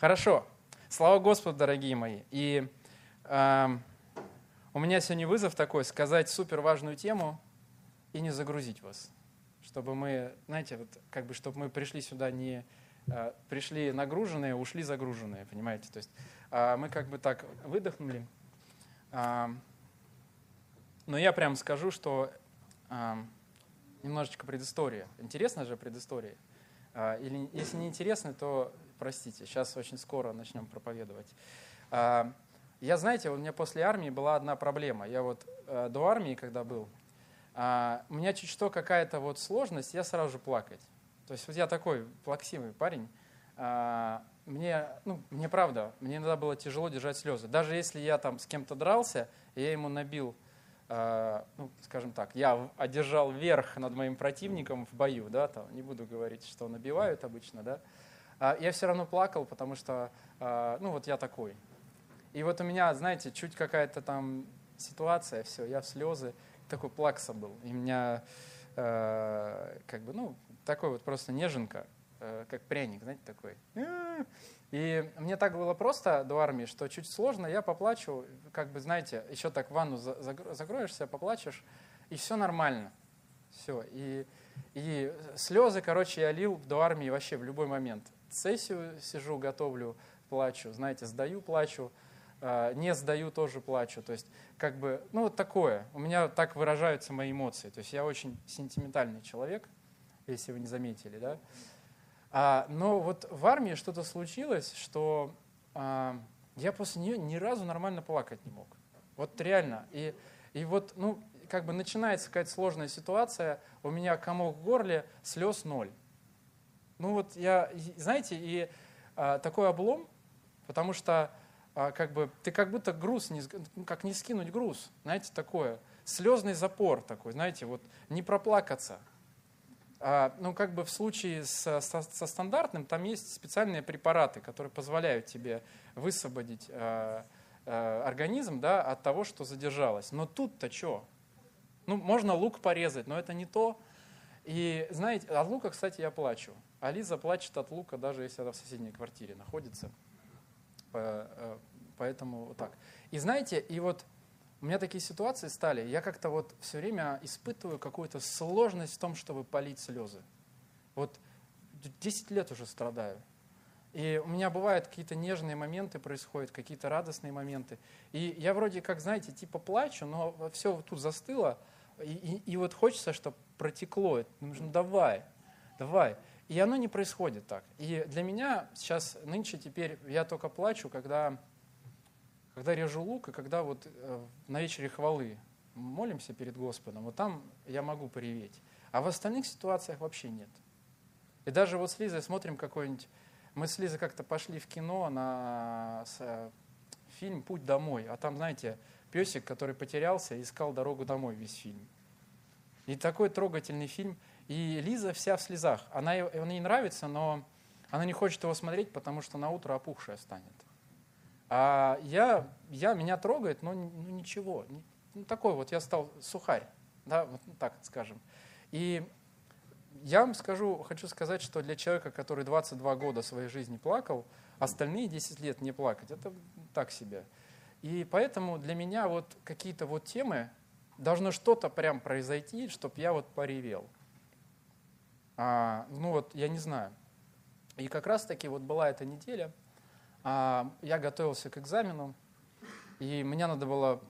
Хорошо. Слава Господу, дорогие мои. И э, у меня сегодня вызов такой, сказать супер важную тему и не загрузить вас. Чтобы мы, знаете, вот как бы, чтобы мы пришли сюда не э, пришли нагруженные, ушли загруженные, понимаете? То есть э, мы как бы так выдохнули. Э, но я прям скажу, что э, немножечко предыстория. Интересно же предыстория? Э, или если не интересно, то простите, сейчас очень скоро начнем проповедовать. А, я, знаете, у меня после армии была одна проблема. Я вот э, до армии, когда был, а, у меня чуть что какая-то вот сложность, я сразу же плакать. То есть вот я такой плаксивый парень. А, мне, ну, мне правда, мне иногда было тяжело держать слезы. Даже если я там с кем-то дрался, я ему набил, ну, скажем так, я одержал верх над моим противником в бою, да, там, не буду говорить, что набивают обычно, да, я все равно плакал, потому что, а, ну вот я такой. И вот у меня, знаете, чуть какая-то там ситуация, все, я в слезы, такой плакса был. И у меня э, как бы, ну, такой вот просто неженка, как пряник, знаете, такой. И мне так было просто до армии, что чуть сложно, я поплачу, как бы, знаете, еще так в ванну закроешься, поплачешь, и все нормально. Все. И, и слезы, короче, я лил до армии вообще в любой момент сессию сижу, готовлю, плачу, знаете, сдаю, плачу, а, не сдаю, тоже плачу. То есть, как бы, ну, вот такое. У меня так выражаются мои эмоции. То есть, я очень сентиментальный человек, если вы не заметили, да. А, но вот в армии что-то случилось, что а, я после нее ни разу нормально плакать не мог. Вот реально. И, и вот, ну, как бы начинается какая-то сложная ситуация, у меня комок в горле, слез ноль. Ну вот я, знаете, и а, такой облом, потому что а, как бы ты как будто груз, не, ну, как не скинуть груз, знаете, такое, слезный запор такой, знаете, вот не проплакаться. А, ну как бы в случае со, со, со стандартным там есть специальные препараты, которые позволяют тебе высвободить а, а, организм да, от того, что задержалось. Но тут-то что? Ну, можно лук порезать, но это не то. И знаете, от лука, кстати, я плачу. А Лиза плачет от лука, даже если она в соседней квартире находится. Э, поэтому вот так. И знаете, и вот у меня такие ситуации стали, я как-то вот все время испытываю какую-то сложность в том, чтобы полить слезы. Вот 10 лет уже страдаю. И у меня бывают какие-то нежные моменты происходят, какие-то радостные моменты. И я вроде как, знаете, типа плачу, но все тут застыло. И, и, и вот хочется, чтобы протекло. Нужно давай, давай. И оно не происходит так. И для меня сейчас, нынче теперь, я только плачу, когда, когда режу лук, и когда вот э, на вечере хвалы молимся перед Господом, вот там я могу пореветь. А в остальных ситуациях вообще нет. И даже вот с Лизой смотрим какой-нибудь... Мы с Лизой как-то пошли в кино на с, фильм «Путь домой», а там, знаете, песик, который потерялся, искал дорогу домой весь фильм. И такой трогательный фильм – и Лиза вся в слезах. Она, он ей нравится, но она не хочет его смотреть, потому что на утро опухшая станет. А я, я меня трогает, но ну, ничего. Ну, такой вот я стал сухарь, да, вот так скажем. И я вам скажу, хочу сказать, что для человека, который 22 года своей жизни плакал, остальные 10 лет не плакать, это так себе. И поэтому для меня вот какие-то вот темы, должно что-то прям произойти, чтобы я вот поревел. А, ну вот, я не знаю. И как раз-таки вот была эта неделя, а, я готовился к экзамену, и мне надо было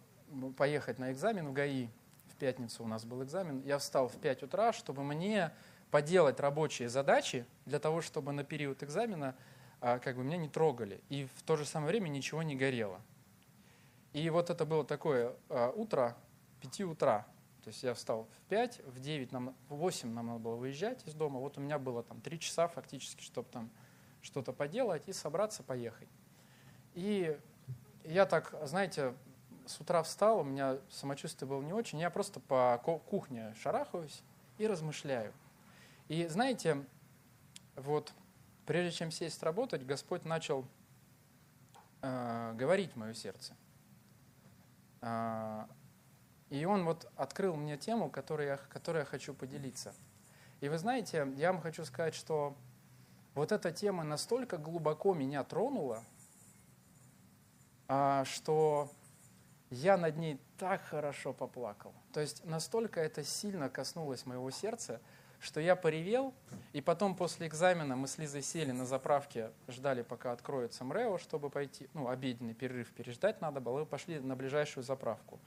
поехать на экзамен в ГАИ. В пятницу у нас был экзамен. Я встал в 5 утра, чтобы мне поделать рабочие задачи для того, чтобы на период экзамена а, как бы меня не трогали. И в то же самое время ничего не горело. И вот это было такое а, утро, 5 утра. То есть я встал в 5, в 9, нам, в 8 нам надо было выезжать из дома. Вот у меня было там 3 часа фактически, чтобы там что-то поделать и собраться, поехать. И я так, знаете, с утра встал, у меня самочувствие было не очень, я просто по кухне шарахаюсь и размышляю. И знаете, вот прежде чем сесть работать, Господь начал э, говорить мое сердце. Э, и он вот открыл мне тему, которой я, которой я хочу поделиться. И вы знаете, я вам хочу сказать, что вот эта тема настолько глубоко меня тронула, а, что я над ней так хорошо поплакал. То есть настолько это сильно коснулось моего сердца, что я поревел, и потом после экзамена мы с Лизой сели на заправке, ждали, пока откроется МРЭО, чтобы пойти, ну, обеденный перерыв переждать надо было, и пошли на ближайшую заправку.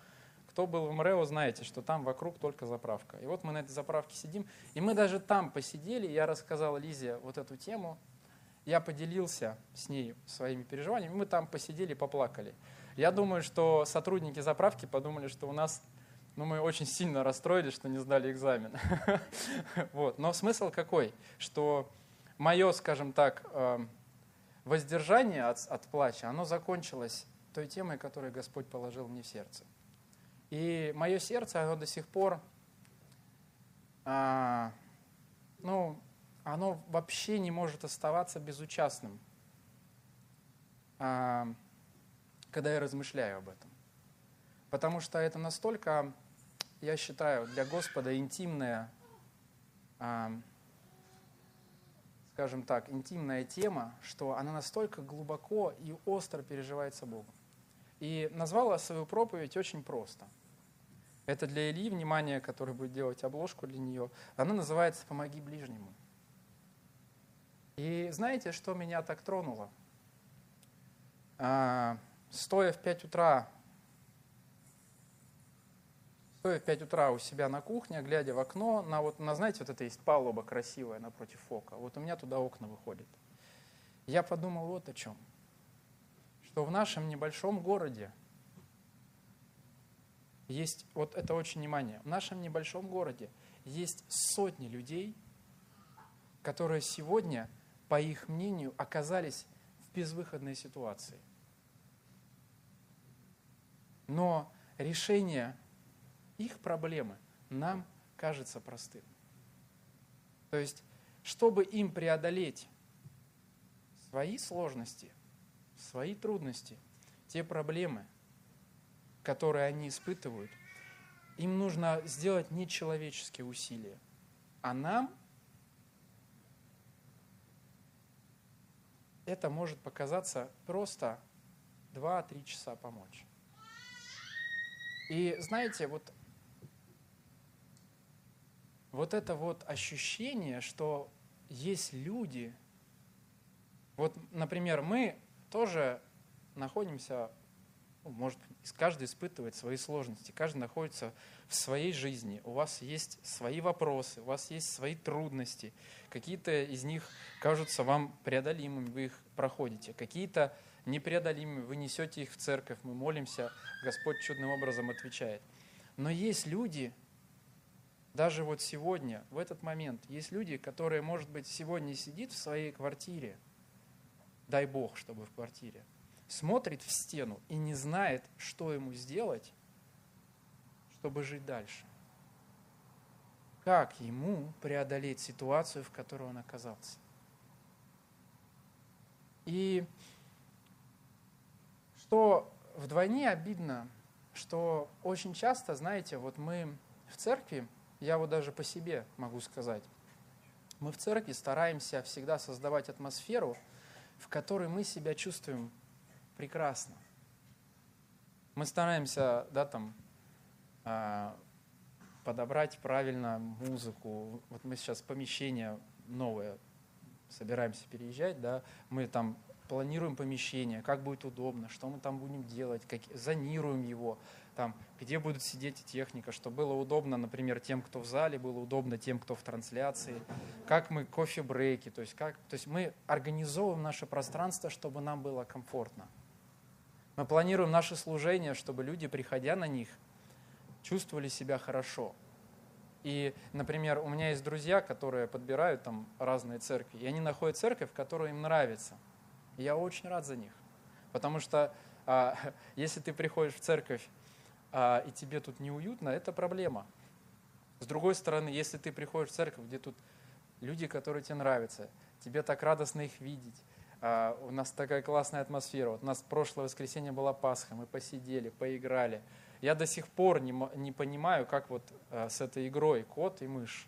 Кто был в МРЭО, знаете, что там вокруг только заправка. И вот мы на этой заправке сидим, и мы даже там посидели, я рассказал Лизе вот эту тему, я поделился с ней своими переживаниями, мы там посидели, поплакали. Я думаю, что сотрудники заправки подумали, что у нас ну, мы очень сильно расстроились, что не сдали экзамен. вот. Но смысл какой? Что мое, скажем так, эм, воздержание от, от плача, оно закончилось той темой, которую Господь положил мне в сердце. И мое сердце, оно до сих пор, а, ну, оно вообще не может оставаться безучастным, а, когда я размышляю об этом. Потому что это настолько, я считаю, для Господа интимная, а, скажем так, интимная тема, что она настолько глубоко и остро переживается Богом. И назвала свою проповедь очень просто. Это для Ильи, внимание, который будет делать обложку для нее. Она называется «Помоги ближнему». И знаете, что меня так тронуло? А, стоя в 5 утра стоя в 5 утра у себя на кухне, глядя в окно, на, вот, на знаете, вот это есть палуба красивая напротив ока. Вот у меня туда окна выходят. Я подумал вот о чем. Что в нашем небольшом городе есть, вот это очень внимание, в нашем небольшом городе есть сотни людей, которые сегодня, по их мнению, оказались в безвыходной ситуации. Но решение их проблемы нам кажется простым. То есть, чтобы им преодолеть свои сложности, свои трудности, те проблемы, которые они испытывают, им нужно сделать нечеловеческие усилия. А нам это может показаться просто 2-3 часа помочь. И знаете, вот вот это вот ощущение, что есть люди, вот, например, мы тоже находимся, может, каждый испытывает свои сложности, каждый находится в своей жизни, у вас есть свои вопросы, у вас есть свои трудности, какие-то из них кажутся вам преодолимыми, вы их проходите, какие-то непреодолимыми, вы несете их в церковь, мы молимся, Господь чудным образом отвечает. Но есть люди, даже вот сегодня, в этот момент, есть люди, которые, может быть, сегодня сидит в своей квартире, дай Бог, чтобы в квартире, смотрит в стену и не знает, что ему сделать, чтобы жить дальше. Как ему преодолеть ситуацию, в которой он оказался? И что вдвойне обидно, что очень часто, знаете, вот мы в церкви, я вот даже по себе могу сказать. Мы в церкви стараемся всегда создавать атмосферу, в которой мы себя чувствуем прекрасно. Мы стараемся, да, там, а, подобрать правильно музыку. Вот мы сейчас помещение новое собираемся переезжать, да, мы там планируем помещение, как будет удобно, что мы там будем делать, как, зонируем его, там, где будет сидеть техника, чтобы было удобно, например, тем, кто в зале, было удобно тем, кто в трансляции, как мы кофе-брейки, то есть, как, то есть мы организовываем наше пространство, чтобы нам было комфортно. Мы планируем наше служение, чтобы люди, приходя на них, чувствовали себя хорошо. И, например, у меня есть друзья, которые подбирают там разные церкви, и они находят церковь, которая им нравится. И я очень рад за них. Потому что а, если ты приходишь в церковь а, и тебе тут неуютно, это проблема. С другой стороны, если ты приходишь в церковь, где тут люди, которые тебе нравятся, тебе так радостно их видеть, у нас такая классная атмосфера. Вот у нас прошлое воскресенье была Пасха, мы посидели, поиграли. Я до сих пор не, не понимаю, как вот а, с этой игрой кот и мышь.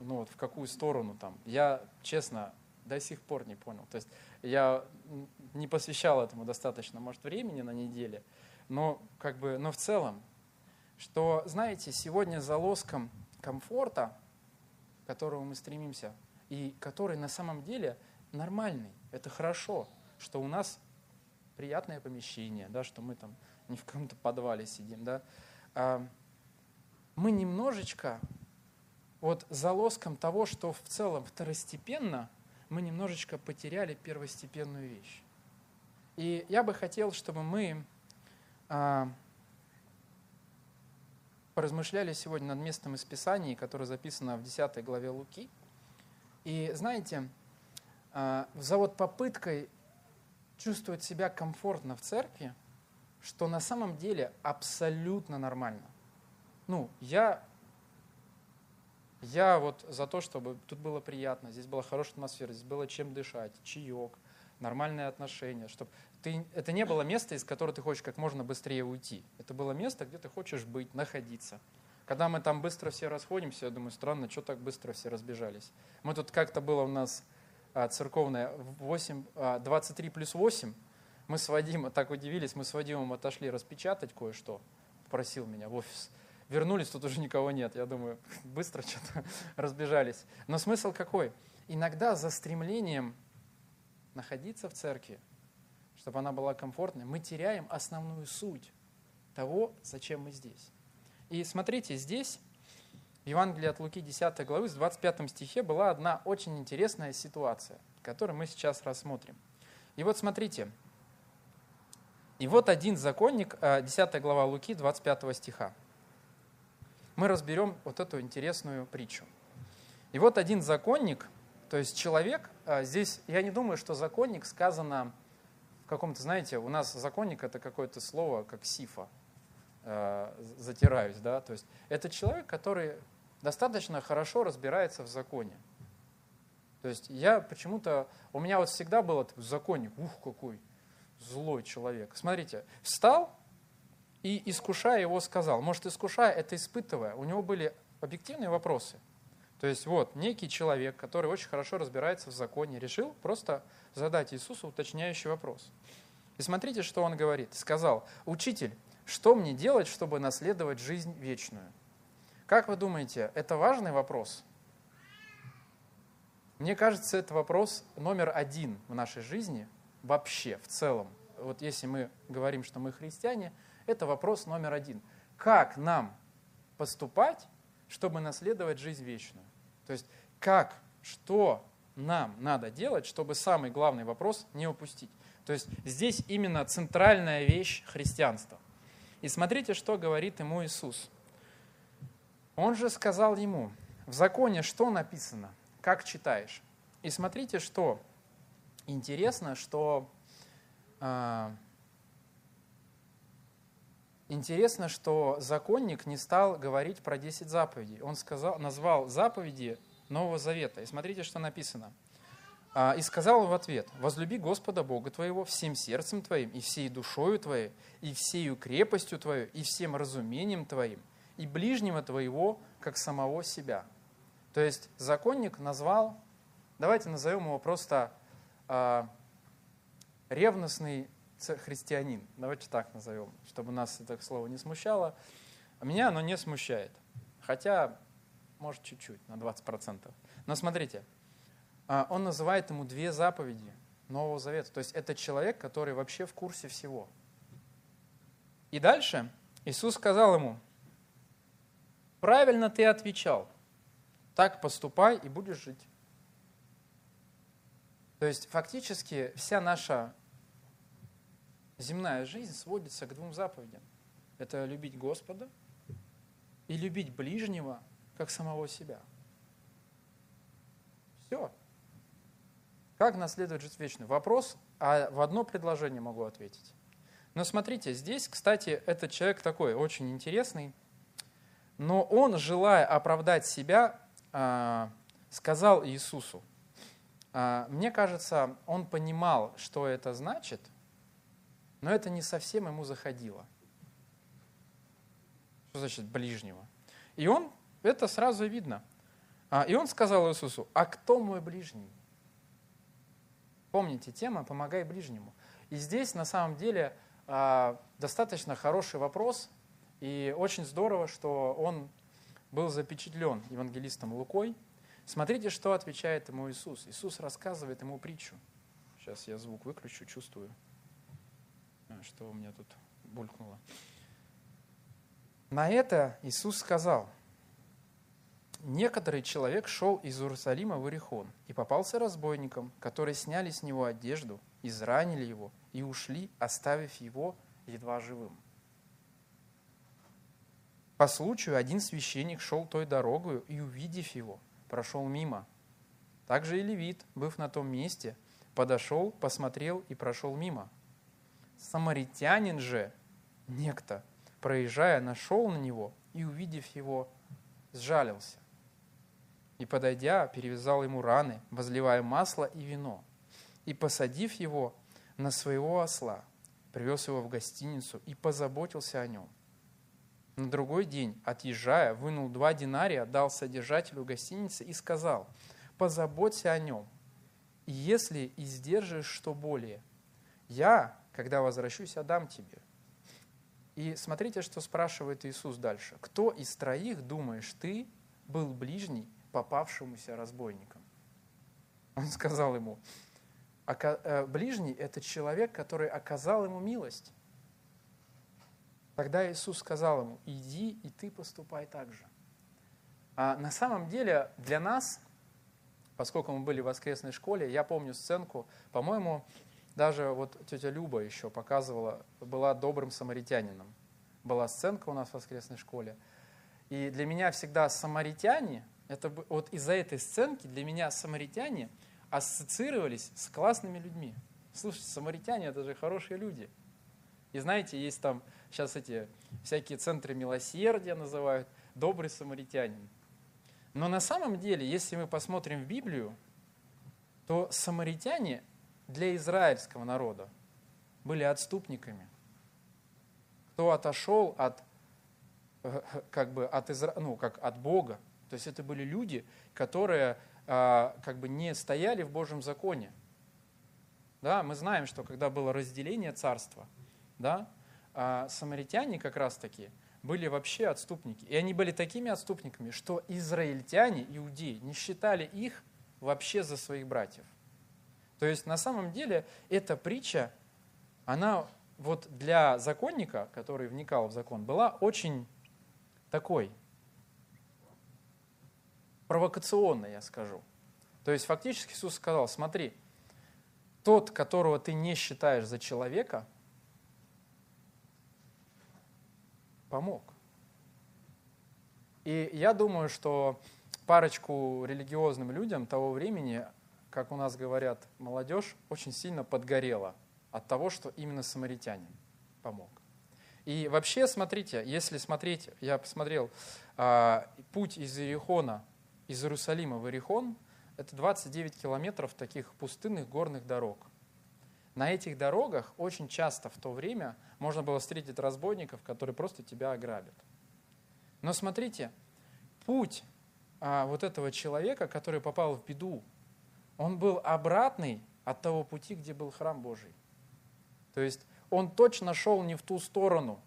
ну вот в какую сторону там. Я, честно, до сих пор не понял. То есть я не посвящал этому достаточно, может, времени на неделе, но как бы, но в целом, что, знаете, сегодня за лоском комфорта, к которому мы стремимся, и который на самом деле нормальный, это хорошо, что у нас приятное помещение, да, что мы там не в каком-то подвале сидим, да, а мы немножечко вот за лоском того, что в целом второстепенно, мы немножечко потеряли первостепенную вещь. И я бы хотел, чтобы мы а, поразмышляли сегодня над местом из Писания, которое записано в 10 главе Луки. И знаете, за вот попыткой чувствовать себя комфортно в церкви, что на самом деле абсолютно нормально. Ну, я, я вот за то, чтобы тут было приятно, здесь была хорошая атмосфера, здесь было чем дышать, чаек, нормальные отношения, чтобы ты, это не было место, из которого ты хочешь как можно быстрее уйти. Это было место, где ты хочешь быть, находиться. Когда мы там быстро все расходимся, я думаю, странно, что так быстро все разбежались. Мы тут как-то было у нас а, церковное 8, 23 а, плюс 8, мы с Вадимом, так удивились, мы с Вадимом отошли распечатать кое-что, просил меня в офис. Вернулись, тут уже никого нет. Я думаю, быстро что-то разбежались. Но смысл какой? Иногда за стремлением находиться в церкви, чтобы она была комфортной, мы теряем основную суть того, зачем мы здесь. И смотрите, здесь в Евангелии от Луки 10 главы, с 25 стихе была одна очень интересная ситуация, которую мы сейчас рассмотрим. И вот смотрите, и вот один законник, 10 э, глава Луки, 25 стиха. Мы разберем вот эту интересную притчу. И вот один законник, то есть человек, э, здесь я не думаю, что законник сказано в каком-то, знаете, у нас законник это какое-то слово, как сифа, э, затираюсь, да, то есть это человек, который достаточно хорошо разбирается в законе. То есть я почему-то, у меня вот всегда было законник, ух, какой, злой человек. Смотрите, встал и, искушая его, сказал. Может, искушая, это испытывая. У него были объективные вопросы. То есть вот некий человек, который очень хорошо разбирается в законе, решил просто задать Иисусу уточняющий вопрос. И смотрите, что он говорит. Сказал, учитель, что мне делать, чтобы наследовать жизнь вечную? Как вы думаете, это важный вопрос? Мне кажется, это вопрос номер один в нашей жизни, вообще, в целом, вот если мы говорим, что мы христиане, это вопрос номер один. Как нам поступать, чтобы наследовать жизнь вечную? То есть как, что нам надо делать, чтобы самый главный вопрос не упустить? То есть здесь именно центральная вещь христианства. И смотрите, что говорит ему Иисус. Он же сказал ему, в законе что написано, как читаешь? И смотрите, что интересно, что э, интересно, что законник не стал говорить про 10 заповедей. Он сказал, назвал заповеди Нового Завета. И смотрите, что написано. А, «И сказал в ответ, возлюби Господа Бога твоего всем сердцем твоим, и всей душою твоей, и всею крепостью твоей, и всем разумением твоим, и ближнего твоего, как самого себя». То есть законник назвал, давайте назовем его просто а, ревностный христианин. Давайте так назовем, чтобы нас это слово не смущало. А меня оно не смущает. Хотя, может, чуть-чуть, на 20%. Но смотрите, а, он называет ему две заповеди Нового Завета. То есть это человек, который вообще в курсе всего. И дальше Иисус сказал ему, правильно ты отвечал, так поступай и будешь жить. То есть фактически вся наша земная жизнь сводится к двум заповедям. Это любить Господа и любить ближнего, как самого себя. Все. Как наследовать жизнь вечную? Вопрос, а в одно предложение могу ответить. Но смотрите, здесь, кстати, этот человек такой очень интересный, но он, желая оправдать себя, а, сказал Иисусу, а, мне кажется, он понимал, что это значит, но это не совсем ему заходило. Что значит ближнего? И он, это сразу видно. А, и он сказал Иисусу, а кто мой ближний? Помните, тема «помогай ближнему». И здесь на самом деле достаточно хороший вопрос, и очень здорово, что он был запечатлен евангелистом Лукой. Смотрите, что отвечает ему Иисус. Иисус рассказывает ему притчу. Сейчас я звук выключу, чувствую, а, что у меня тут булькнуло. На это Иисус сказал, некоторый человек шел из Иерусалима в Иерихон и попался разбойникам, которые сняли с него одежду, изранили его и ушли, оставив его едва живым. По случаю один священник шел той дорогою и, увидев его, прошел мимо. Также и левит, быв на том месте, подошел, посмотрел и прошел мимо. Самаритянин же, некто, проезжая, нашел на него и, увидев его, сжалился. И, подойдя, перевязал ему раны, возливая масло и вино. И, посадив его на своего осла, привез его в гостиницу и позаботился о нем. На другой день, отъезжая, вынул два динария, дал содержателю гостиницы и сказал, позаботься о нем, если издержишь что более, я, когда возвращусь, отдам тебе. И смотрите, что спрашивает Иисус дальше. Кто из троих, думаешь, ты был ближний попавшемуся разбойником? Он сказал ему, э, ближний – это человек, который оказал ему милость. Тогда Иисус сказал ему, иди и ты поступай так же. А на самом деле для нас, поскольку мы были в воскресной школе, я помню сценку, по-моему, даже вот тетя Люба еще показывала, была добрым самаритянином. Была сценка у нас в воскресной школе. И для меня всегда самаритяне, это вот из-за этой сценки для меня самаритяне ассоциировались с классными людьми. Слушайте, самаритяне это же хорошие люди. И знаете, есть там сейчас эти всякие центры милосердия называют, добрый самаритянин. Но на самом деле, если мы посмотрим в Библию, то самаритяне для израильского народа были отступниками. Кто отошел от, э, как бы от, Изра... ну, как от Бога. То есть это были люди, которые а, как бы не стояли в Божьем законе. Да, мы знаем, что когда было разделение царства, да, а самаритяне как раз-таки были вообще отступники. И они были такими отступниками, что израильтяне, иудеи, не считали их вообще за своих братьев. То есть на самом деле эта притча, она вот для законника, который вникал в закон, была очень такой провокационной, я скажу. То есть фактически Иисус сказал, смотри, тот, которого ты не считаешь за человека, помог. И я думаю, что парочку религиозным людям того времени, как у нас говорят молодежь, очень сильно подгорела от того, что именно самаритянин помог. И вообще, смотрите, если смотреть, я посмотрел, а, путь из Иерихона, из Иерусалима в Иерихон, это 29 километров таких пустынных горных дорог – на этих дорогах очень часто в то время можно было встретить разбойников, которые просто тебя ограбят. Но смотрите, путь а, вот этого человека, который попал в беду, он был обратный от того пути, где был храм Божий. То есть он точно шел не в ту сторону.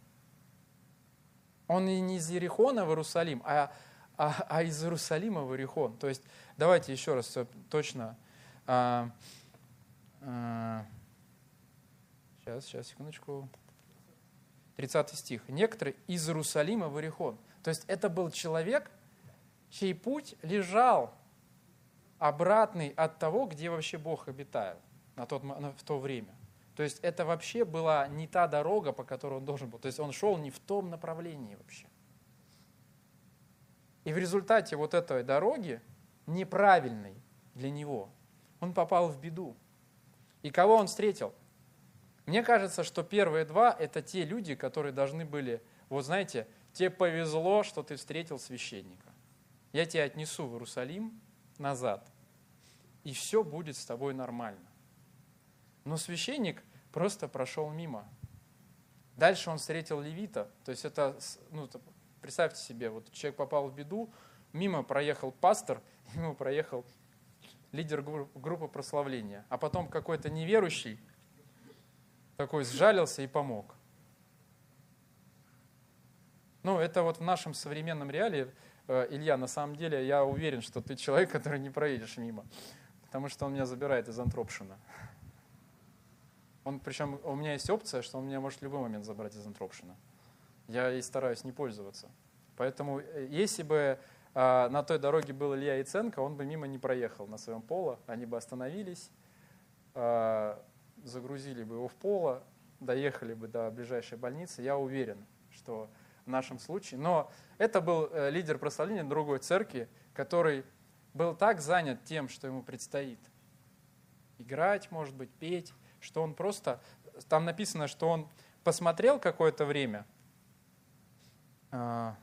Он и не из Ерехона в Иерусалим, а, а, а из Иерусалима в Иерихон. То есть давайте еще раз точно. А, а, Сейчас, сейчас, секундочку. 30 стих. Некоторые из Иерусалима в Иерихон. То есть это был человек, чей путь лежал обратный от того, где вообще Бог обитал на тот, в то время. То есть это вообще была не та дорога, по которой он должен был. То есть он шел не в том направлении вообще. И в результате вот этой дороги, неправильной для него, он попал в беду. И кого он встретил? Мне кажется, что первые два – это те люди, которые должны были, вот знаете, тебе повезло, что ты встретил священника. Я тебя отнесу в Иерусалим назад, и все будет с тобой нормально. Но священник просто прошел мимо. Дальше он встретил левита. То есть это, ну, представьте себе, вот человек попал в беду, мимо проехал пастор, мимо проехал лидер группы прославления, а потом какой-то неверующий такой сжалился и помог. Ну, это вот в нашем современном реалии, э, Илья, на самом деле, я уверен, что ты человек, который не проедешь мимо, потому что он меня забирает из антропшина. Он, причем у меня есть опция, что он меня может в любой момент забрать из антропшина. Я и стараюсь не пользоваться. Поэтому э, если бы а, на той дороге был Илья Яценко, он бы мимо не проехал на своем поло, они бы остановились, а, загрузили бы его в поло, доехали бы до ближайшей больницы. Я уверен, что в нашем случае. Но это был э, лидер прославления другой церкви, который был так занят тем, что ему предстоит. Играть, может быть, петь, что он просто... Там написано, что он посмотрел какое-то время, а,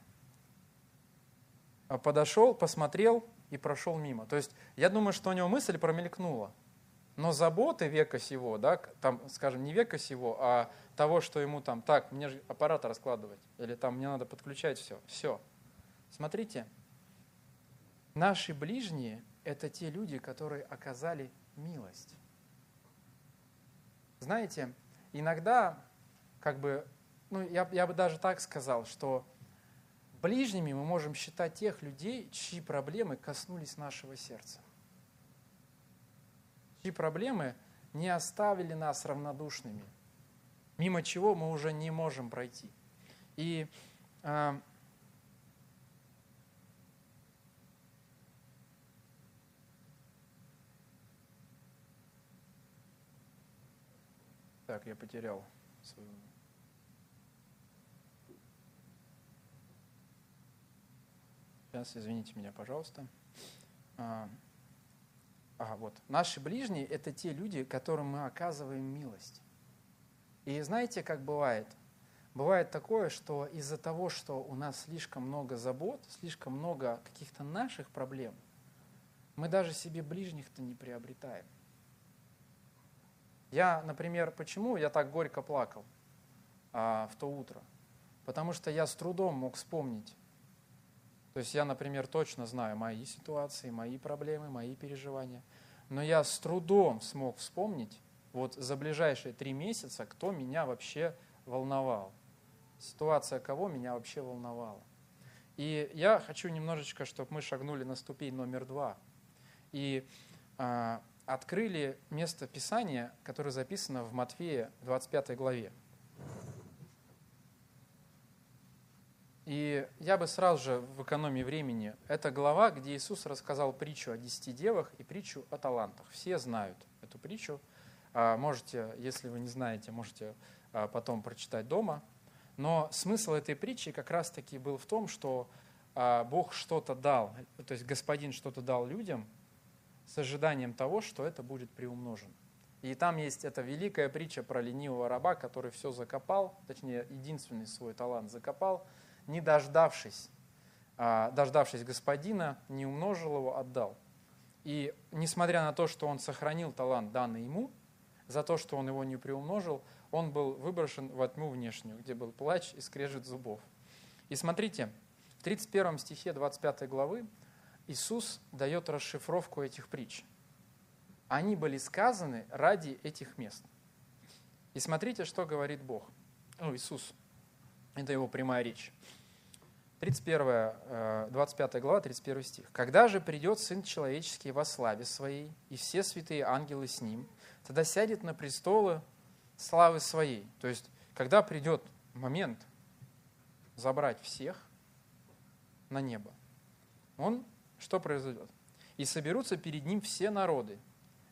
подошел, посмотрел и прошел мимо. То есть я думаю, что у него мысль промелькнула. Но заботы века сего, да, там, скажем, не века сего, а того, что ему там, так, мне же аппарат раскладывать, или там мне надо подключать все. Все. Смотрите, наши ближние – это те люди, которые оказали милость. Знаете, иногда, как бы, ну, я, я бы даже так сказал, что ближними мы можем считать тех людей, чьи проблемы коснулись нашего сердца чьи проблемы не оставили нас равнодушными, мимо чего мы уже не можем пройти. И э, Так, я потерял свою... Сейчас, извините меня, пожалуйста. А, вот. Наши ближние – это те люди, которым мы оказываем милость. И знаете, как бывает? Бывает такое, что из-за того, что у нас слишком много забот, слишком много каких-то наших проблем, мы даже себе ближних-то не приобретаем. Я, например, почему я так горько плакал а, в то утро? Потому что я с трудом мог вспомнить то есть я, например, точно знаю мои ситуации, мои проблемы, мои переживания. Но я с трудом смог вспомнить вот за ближайшие три месяца, кто меня вообще волновал. Ситуация кого меня вообще волновала. И я хочу немножечко, чтобы мы шагнули на ступень номер два. И э, открыли место Писания, которое записано в Матфея 25 главе. И я бы сразу же в экономии времени, это глава, где Иисус рассказал притчу о десяти девах и притчу о талантах. Все знают эту притчу. А, можете, если вы не знаете, можете а, потом прочитать дома. Но смысл этой притчи как раз-таки был в том, что а, Бог что-то дал, то есть Господин что-то дал людям с ожиданием того, что это будет приумножено. И там есть эта великая притча про ленивого раба, который все закопал, точнее, единственный свой талант закопал – не дождавшись, а, дождавшись господина, не умножил его, отдал. И несмотря на то, что он сохранил талант, данный ему, за то, что он его не приумножил, он был выброшен во тьму внешнюю, где был плач и скрежет зубов. И смотрите, в 31 стихе 25 главы Иисус дает расшифровку этих притч. Они были сказаны ради этих мест. И смотрите, что говорит Бог. Ну, Иисус. Это его прямая речь. 31, 25 э, глава, 31 стих. «Когда же придет Сын Человеческий во славе Своей, и все святые ангелы с Ним, тогда сядет на престолы славы Своей». То есть, когда придет момент забрать всех на небо, Он, что произойдет? «И соберутся перед Ним все народы,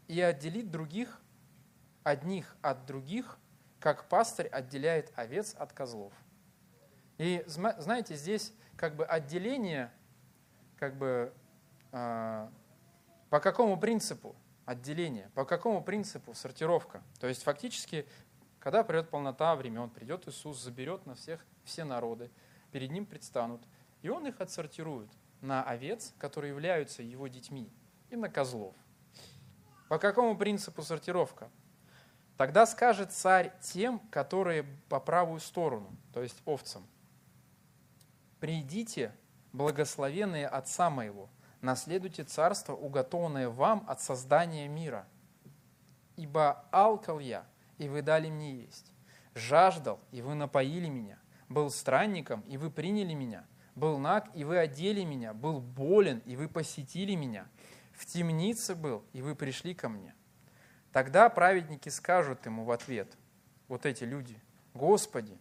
и отделит других, одних от других, как пастырь отделяет овец от козлов». И знаете, здесь как бы отделение, как бы э, по какому принципу отделение, по какому принципу сортировка. То есть фактически, когда придет полнота времен, придет Иисус, заберет на всех все народы, перед Ним предстанут, и Он их отсортирует на овец, которые являются Его детьми, и на козлов. По какому принципу сортировка? Тогда скажет царь тем, которые по правую сторону, то есть овцам, придите благословенные Отца моего, наследуйте царство, уготованное вам от создания мира. Ибо алкал я, и вы дали мне есть, жаждал, и вы напоили меня, был странником, и вы приняли меня, был наг, и вы одели меня, был болен, и вы посетили меня, в темнице был, и вы пришли ко мне. Тогда праведники скажут ему в ответ, вот эти люди, Господи,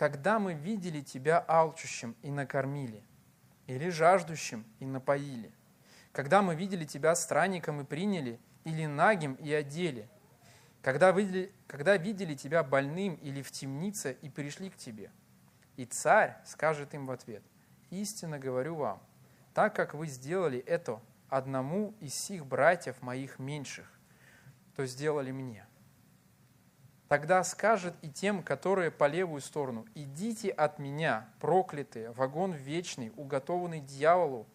когда мы видели Тебя алчущим и накормили, или жаждущим и напоили, когда мы видели Тебя странником и приняли, или нагим и одели, когда видели, когда видели Тебя больным или в темнице и пришли к Тебе. И царь скажет им в ответ, истинно говорю вам, так как вы сделали это одному из сих братьев моих меньших, то сделали мне. Тогда скажет и тем, которые по левую сторону, «Идите от меня, проклятые, вагон вечный, уготованный дьяволу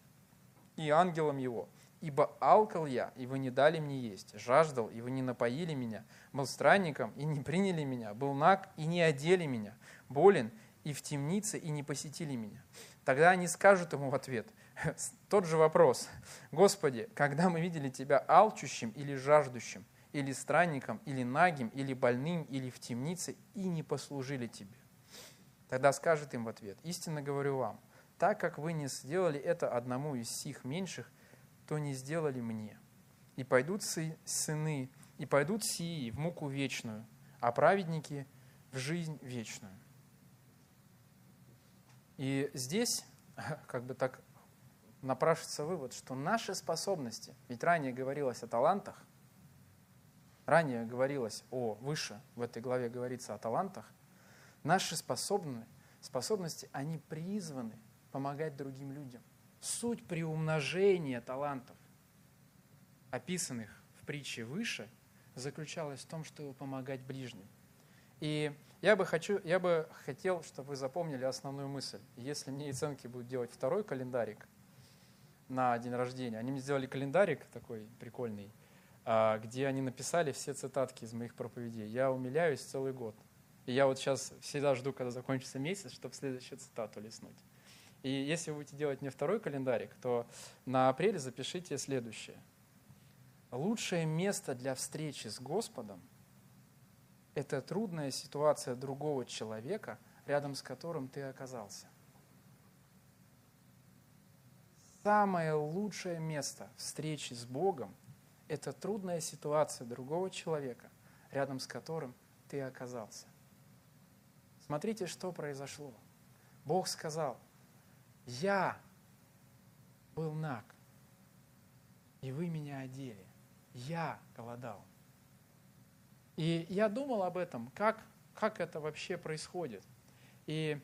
и ангелам его, ибо алкал я, и вы не дали мне есть, жаждал, и вы не напоили меня, был странником, и не приняли меня, был наг, и не одели меня, болен, и в темнице, и не посетили меня». Тогда они скажут ему в ответ тот же вопрос. «Господи, когда мы видели Тебя алчущим или жаждущим, или странником, или нагим, или больным, или в темнице, и не послужили тебе. Тогда скажет им в ответ, истинно говорю вам, так как вы не сделали это одному из сих меньших, то не сделали мне. И пойдут сыны, и пойдут сии в муку вечную, а праведники в жизнь вечную. И здесь как бы так напрашивается вывод, что наши способности, ведь ранее говорилось о талантах, ранее говорилось о выше, в этой главе говорится о талантах, наши способны, способности, они призваны помогать другим людям. Суть приумножения талантов, описанных в притче выше, заключалась в том, чтобы помогать ближним. И я бы, хочу, я бы хотел, чтобы вы запомнили основную мысль. Если мне и ценки будут делать второй календарик на день рождения, они мне сделали календарик такой прикольный – где они написали все цитатки из моих проповедей. Я умиляюсь целый год. И я вот сейчас всегда жду, когда закончится месяц, чтобы следующую цитату листнуть. И если вы будете делать мне второй календарик, то на апреле запишите следующее. Лучшее место для встречи с Господом – это трудная ситуация другого человека, рядом с которым ты оказался. Самое лучшее место встречи с Богом – это трудная ситуация другого человека, рядом с которым ты оказался. Смотрите, что произошло. Бог сказал, я был наг, и вы меня одели. Я голодал. И я думал об этом, как, как это вообще происходит. И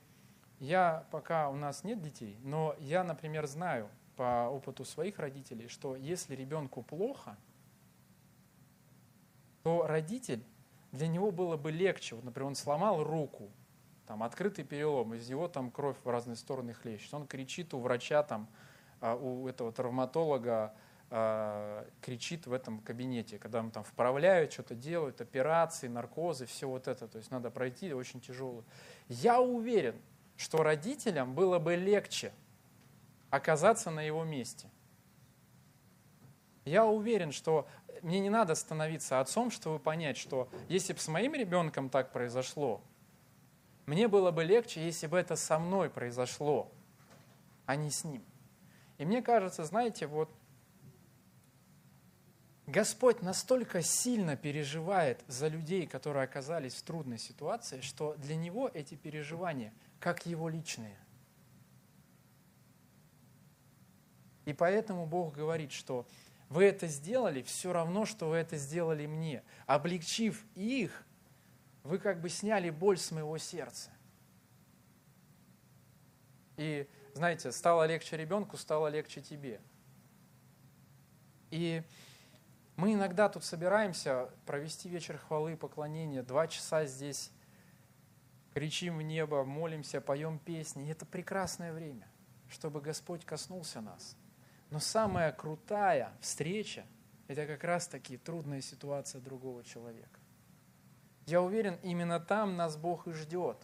я, пока у нас нет детей, но я, например, знаю по опыту своих родителей, что если ребенку плохо – то родитель, для него было бы легче. Вот, например, он сломал руку, там открытый перелом, из него там кровь в разные стороны хлещет. Он кричит у врача, там, а, у этого травматолога, а, кричит в этом кабинете, когда ему там вправляют, что-то делают, операции, наркозы, все вот это. То есть надо пройти очень тяжело. Я уверен, что родителям было бы легче оказаться на его месте. Я уверен, что мне не надо становиться отцом, чтобы понять, что если бы с моим ребенком так произошло, мне было бы легче, если бы это со мной произошло, а не с ним. И мне кажется, знаете, вот Господь настолько сильно переживает за людей, которые оказались в трудной ситуации, что для Него эти переживания как Его личные. И поэтому Бог говорит, что вы это сделали, все равно, что вы это сделали мне. Облегчив их, вы как бы сняли боль с моего сердца. И, знаете, стало легче ребенку, стало легче тебе. И мы иногда тут собираемся провести вечер хвалы, поклонения, два часа здесь кричим в небо, молимся, поем песни. И это прекрасное время, чтобы Господь коснулся нас – но самая крутая встреча – это как раз-таки трудная ситуация другого человека. Я уверен, именно там нас Бог и ждет.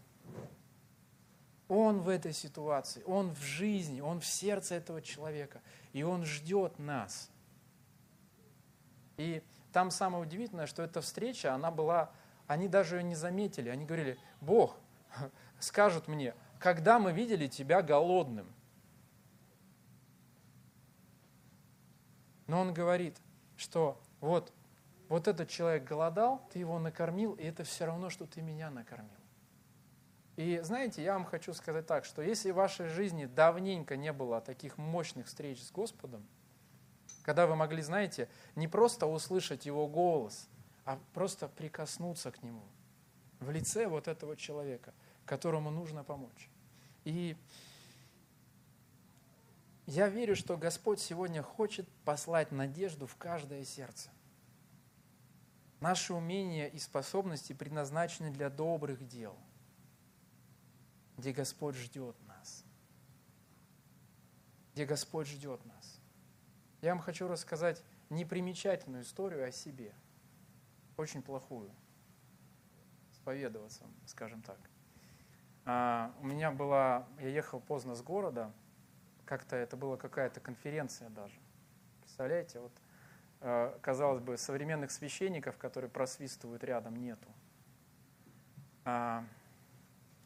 Он в этой ситуации, Он в жизни, Он в сердце этого человека, и Он ждет нас. И там самое удивительное, что эта встреча, она была, они даже ее не заметили, они говорили, Бог скажет мне, когда мы видели тебя голодным. Но он говорит, что вот, вот этот человек голодал, ты его накормил, и это все равно, что ты меня накормил. И знаете, я вам хочу сказать так, что если в вашей жизни давненько не было таких мощных встреч с Господом, когда вы могли, знаете, не просто услышать Его голос, а просто прикоснуться к Нему в лице вот этого человека, которому нужно помочь. И я верю, что Господь сегодня хочет послать надежду в каждое сердце. Наши умения и способности предназначены для добрых дел, где Господь ждет нас. Где Господь ждет нас. Я вам хочу рассказать непримечательную историю о себе. Очень плохую. Споведоваться, скажем так. А, у меня была, я ехал поздно с города, как-то это была какая-то конференция даже. Представляете, вот э, казалось бы, современных священников, которые просвистывают рядом, нету. А,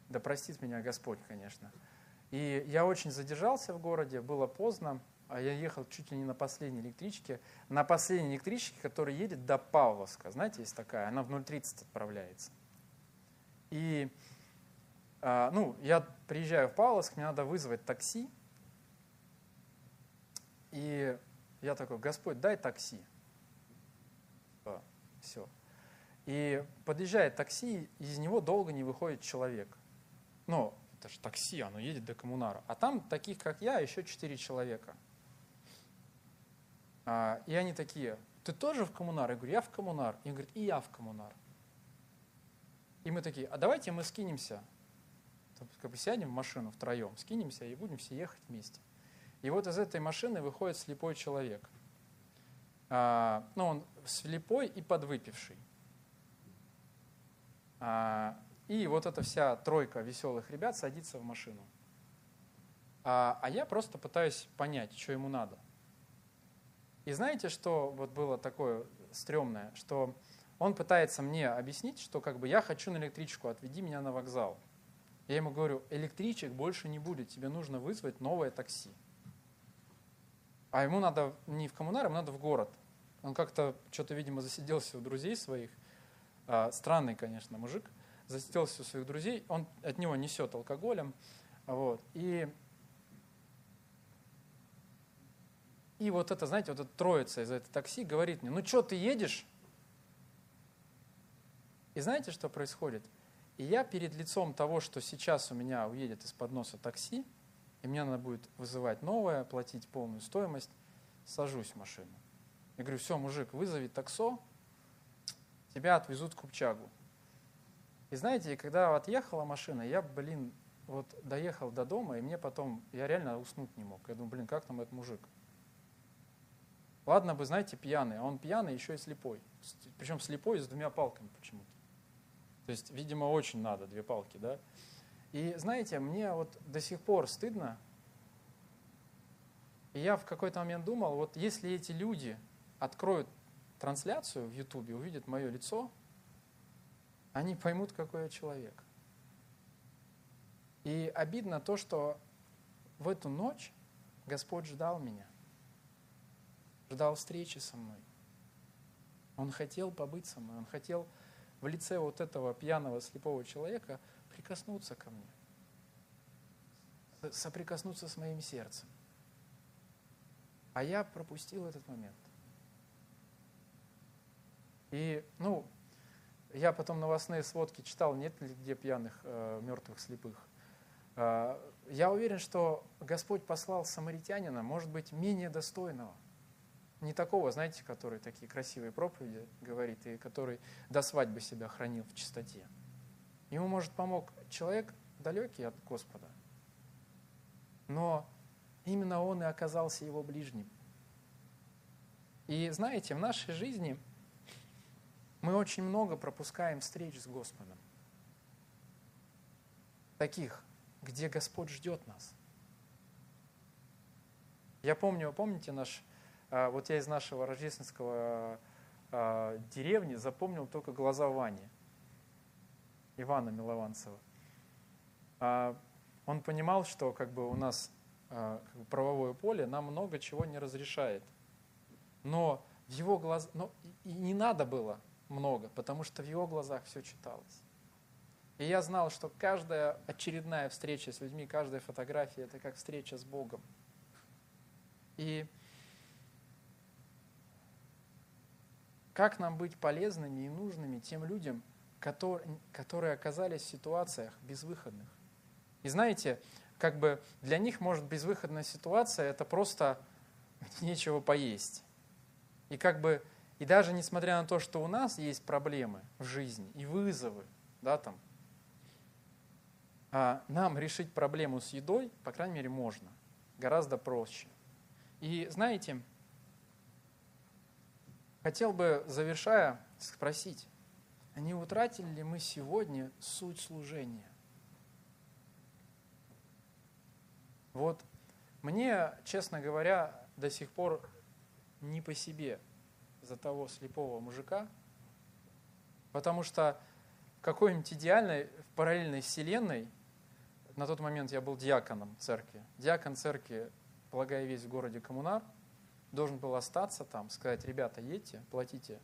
да простит меня Господь, конечно. И я очень задержался в городе, было поздно, а я ехал чуть ли не на последней электричке, на последней электричке, которая едет до Павловска. Знаете, есть такая, она в 0.30 отправляется. И а, ну, я приезжаю в Павловск, мне надо вызвать такси, и я такой, Господь, дай такси. Все. И подъезжает такси, из него долго не выходит человек. Ну, это же такси, оно едет до коммунара. А там таких, как я, еще четыре человека. А, и они такие, ты тоже в коммунар? Я говорю, я в коммунар. И он говорит, и я в коммунар. И мы такие, а давайте мы скинемся, как бы сядем в машину втроем, скинемся и будем все ехать вместе. И вот из этой машины выходит слепой человек. А, ну, он слепой и подвыпивший. А, и вот эта вся тройка веселых ребят садится в машину. А, а я просто пытаюсь понять, что ему надо. И знаете, что вот было такое стрёмное, что он пытается мне объяснить, что как бы я хочу на электричку, отведи меня на вокзал. Я ему говорю, электричек больше не будет, тебе нужно вызвать новое такси. А ему надо не в коммунар, ему надо в город. Он как-то что-то, видимо, засиделся у друзей своих. А, странный, конечно, мужик. Засиделся у своих друзей. Он от него несет алкоголем. Вот. И, и вот это, знаете, вот эта троица из этого такси говорит мне, ну что, ты едешь? И знаете, что происходит? И я перед лицом того, что сейчас у меня уедет из-под носа такси, и мне надо будет вызывать новое, платить полную стоимость, сажусь в машину. Я говорю, все, мужик, вызови таксо, тебя отвезут к общагу. И знаете, когда отъехала машина, я, блин, вот доехал до дома, и мне потом, я реально уснуть не мог. Я думаю, блин, как там этот мужик? Ладно бы, знаете, пьяный, а он пьяный еще и слепой. Причем слепой с двумя палками почему-то. То есть, видимо, очень надо две палки, да? И знаете, мне вот до сих пор стыдно. И я в какой-то момент думал, вот если эти люди откроют трансляцию в Ютубе, увидят мое лицо, они поймут, какой я человек. И обидно то, что в эту ночь Господь ждал меня, ждал встречи со мной. Он хотел побыть со мной, он хотел в лице вот этого пьяного слепого человека – прикоснуться ко мне, соприкоснуться с моим сердцем. А я пропустил этот момент. И, ну, я потом новостные сводки читал, нет ли где пьяных, э, мертвых, слепых. Э, я уверен, что Господь послал самаритянина, может быть, менее достойного. Не такого, знаете, который такие красивые проповеди говорит, и который до свадьбы себя хранил в чистоте. Ему, может, помог человек далекий от Господа, но именно он и оказался его ближним. И знаете, в нашей жизни мы очень много пропускаем встреч с Господом. Таких где Господь ждет нас. Я помню, помните наш, а, вот я из нашего рождественского а, деревни запомнил только глаза Вани, Ивана Милованцева. А, он понимал, что как бы у нас правовое поле нам много чего не разрешает. Но в его глазах, но и не надо было много, потому что в его глазах все читалось. И я знал, что каждая очередная встреча с людьми, каждая фотография – это как встреча с Богом. И как нам быть полезными и нужными тем людям, которые, оказались в ситуациях безвыходных. И знаете, как бы для них, может, безвыходная ситуация – это просто нечего поесть. И как бы, и даже несмотря на то, что у нас есть проблемы в жизни и вызовы, да, там, а нам решить проблему с едой, по крайней мере, можно. Гораздо проще. И знаете, хотел бы, завершая, спросить, не утратили ли мы сегодня суть служения? Вот мне, честно говоря, до сих пор не по себе за того слепого мужика, потому что в какой-нибудь идеальной, в параллельной вселенной, на тот момент я был диаконом церкви, диакон церкви, полагая весь в городе Коммунар, должен был остаться там, сказать, ребята, едьте, платите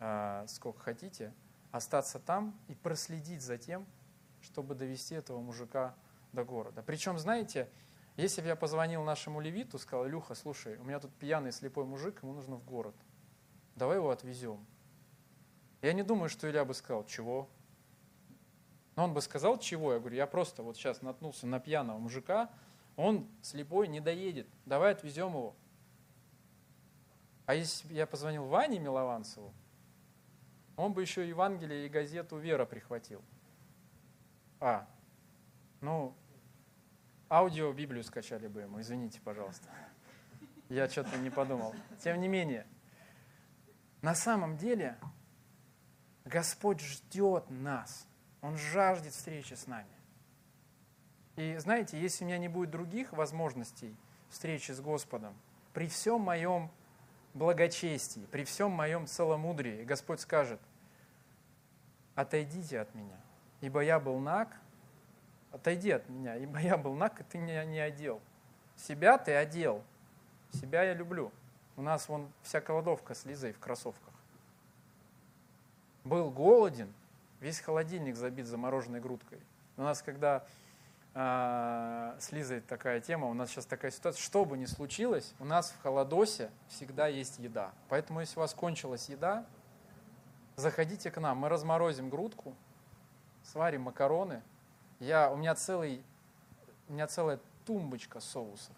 э, сколько хотите, остаться там и проследить за тем, чтобы довести этого мужика до города. Причем, знаете, если бы я позвонил нашему левиту, сказал, Люха, слушай, у меня тут пьяный слепой мужик, ему нужно в город. Давай его отвезем. Я не думаю, что Илья бы сказал, чего? Но он бы сказал, чего? Я говорю, я просто вот сейчас наткнулся на пьяного мужика, он слепой не доедет, давай отвезем его. А если я позвонил Ване Милованцеву, он бы еще Евангелие и газету «Вера» прихватил. А, ну, Аудио Библию скачали бы ему, извините, пожалуйста. Я что-то не подумал. Тем не менее, на самом деле Господь ждет нас. Он жаждет встречи с нами. И знаете, если у меня не будет других возможностей встречи с Господом, при всем моем благочестии, при всем моем целомудрии, Господь скажет, отойдите от меня, ибо я был наг, отойди от меня, ибо я был наг, и ты меня не одел. Себя ты одел, себя я люблю. У нас вон вся кладовка с Лизой в кроссовках. Был голоден, весь холодильник забит замороженной грудкой. У нас, когда э, с Лизой такая тема, у нас сейчас такая ситуация, что бы ни случилось, у нас в холодосе всегда есть еда. Поэтому, если у вас кончилась еда, заходите к нам, мы разморозим грудку, сварим макароны, я, у, меня целый, у меня целая тумбочка соусов.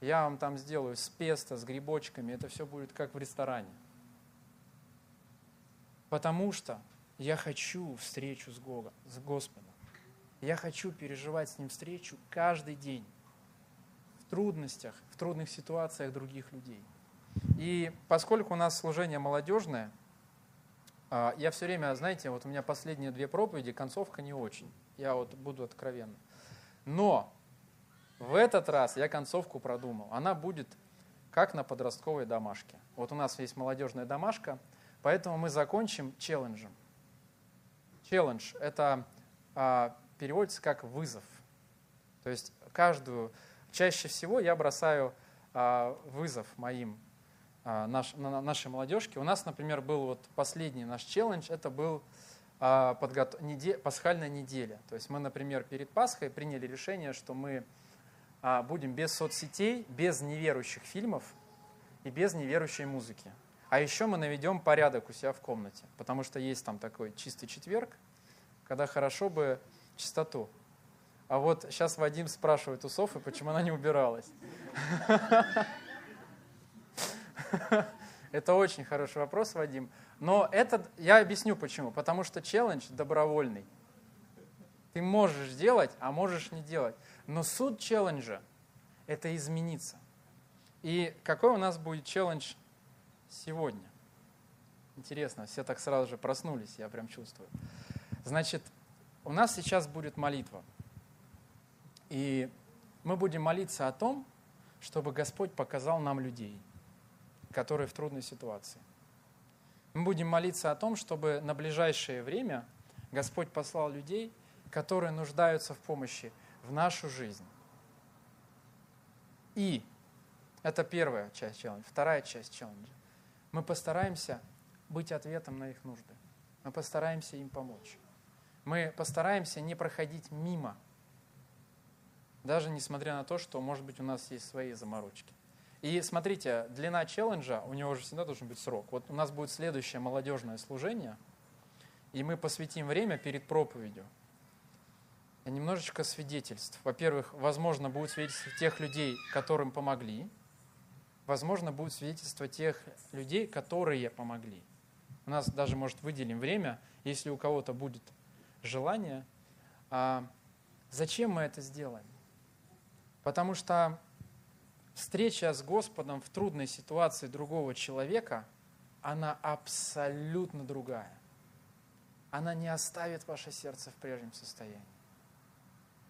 Я вам там сделаю с песто, с грибочками. Это все будет как в ресторане. Потому что я хочу встречу с, Богом, с Господом. Я хочу переживать с Ним встречу каждый день. В трудностях, в трудных ситуациях других людей. И поскольку у нас служение молодежное, а, я все время, знаете, вот у меня последние две проповеди, концовка не очень. Я вот буду откровенным. Но в этот раз я концовку продумал. Она будет как на подростковой домашке. Вот у нас есть молодежная домашка, поэтому мы закончим челленджем. Челлендж – это а, переводится как вызов. То есть каждую, чаще всего я бросаю а, вызов моим, а, наш, на, нашей молодежке. У нас, например, был вот последний наш челлендж, это был а, подготов... неде... пасхальная неделя. То есть мы, например, перед Пасхой приняли решение, что мы будем без соцсетей, без неверующих фильмов и без неверующей музыки. А еще мы наведем порядок у себя в комнате, потому что есть там такой чистый четверг, когда хорошо бы чистоту. А вот сейчас Вадим спрашивает у Софы, почему она не убиралась. Это очень хороший вопрос, Вадим. Но это, я объясню почему. Потому что челлендж добровольный. Ты можешь делать, а можешь не делать. Но суть челленджа – это измениться. И какой у нас будет челлендж сегодня? Интересно, все так сразу же проснулись, я прям чувствую. Значит, у нас сейчас будет молитва. И мы будем молиться о том, чтобы Господь показал нам людей, которые в трудной ситуации. Мы будем молиться о том, чтобы на ближайшее время Господь послал людей, которые нуждаются в помощи в нашу жизнь. И это первая часть челленджа. Вторая часть челленджа. Мы постараемся быть ответом на их нужды. Мы постараемся им помочь. Мы постараемся не проходить мимо, даже несмотря на то, что, может быть, у нас есть свои заморочки. И смотрите, длина челленджа, у него же всегда должен быть срок. Вот у нас будет следующее молодежное служение, и мы посвятим время перед проповедью. Немножечко свидетельств. Во-первых, возможно, будет свидетельство тех людей, которым помогли. Возможно, будет свидетельство тех людей, которые помогли. У нас даже, может, выделим время, если у кого-то будет желание. А зачем мы это сделаем? Потому что встреча с Господом в трудной ситуации другого человека, она абсолютно другая. Она не оставит ваше сердце в прежнем состоянии.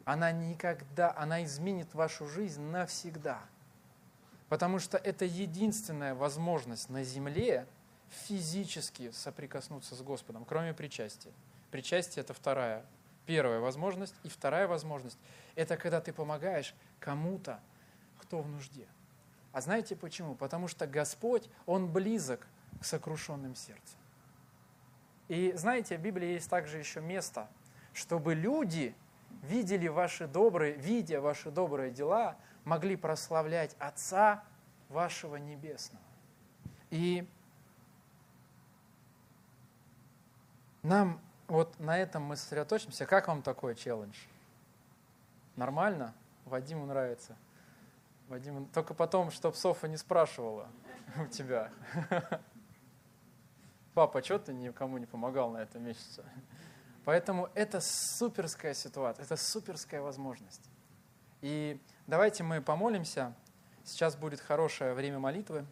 Она никогда, она изменит вашу жизнь навсегда. Потому что это единственная возможность на земле физически соприкоснуться с Господом, кроме причастия. Причастие – это вторая, первая возможность. И вторая возможность – это когда ты помогаешь кому-то, кто в нужде. А знаете почему? Потому что Господь, Он близок к сокрушенным сердцам. И знаете, в Библии есть также еще место, чтобы люди видели ваши добрые, видя ваши добрые дела, могли прославлять Отца вашего Небесного. И нам вот на этом мы сосредоточимся. Как вам такой челлендж? Нормально? Вадиму нравится. Вадим, только потом, чтоб Софа не спрашивала у тебя. Папа, что ты никому не помогал на этом месяце? Поэтому это суперская ситуация, это суперская возможность. И давайте мы помолимся. Сейчас будет хорошее время молитвы.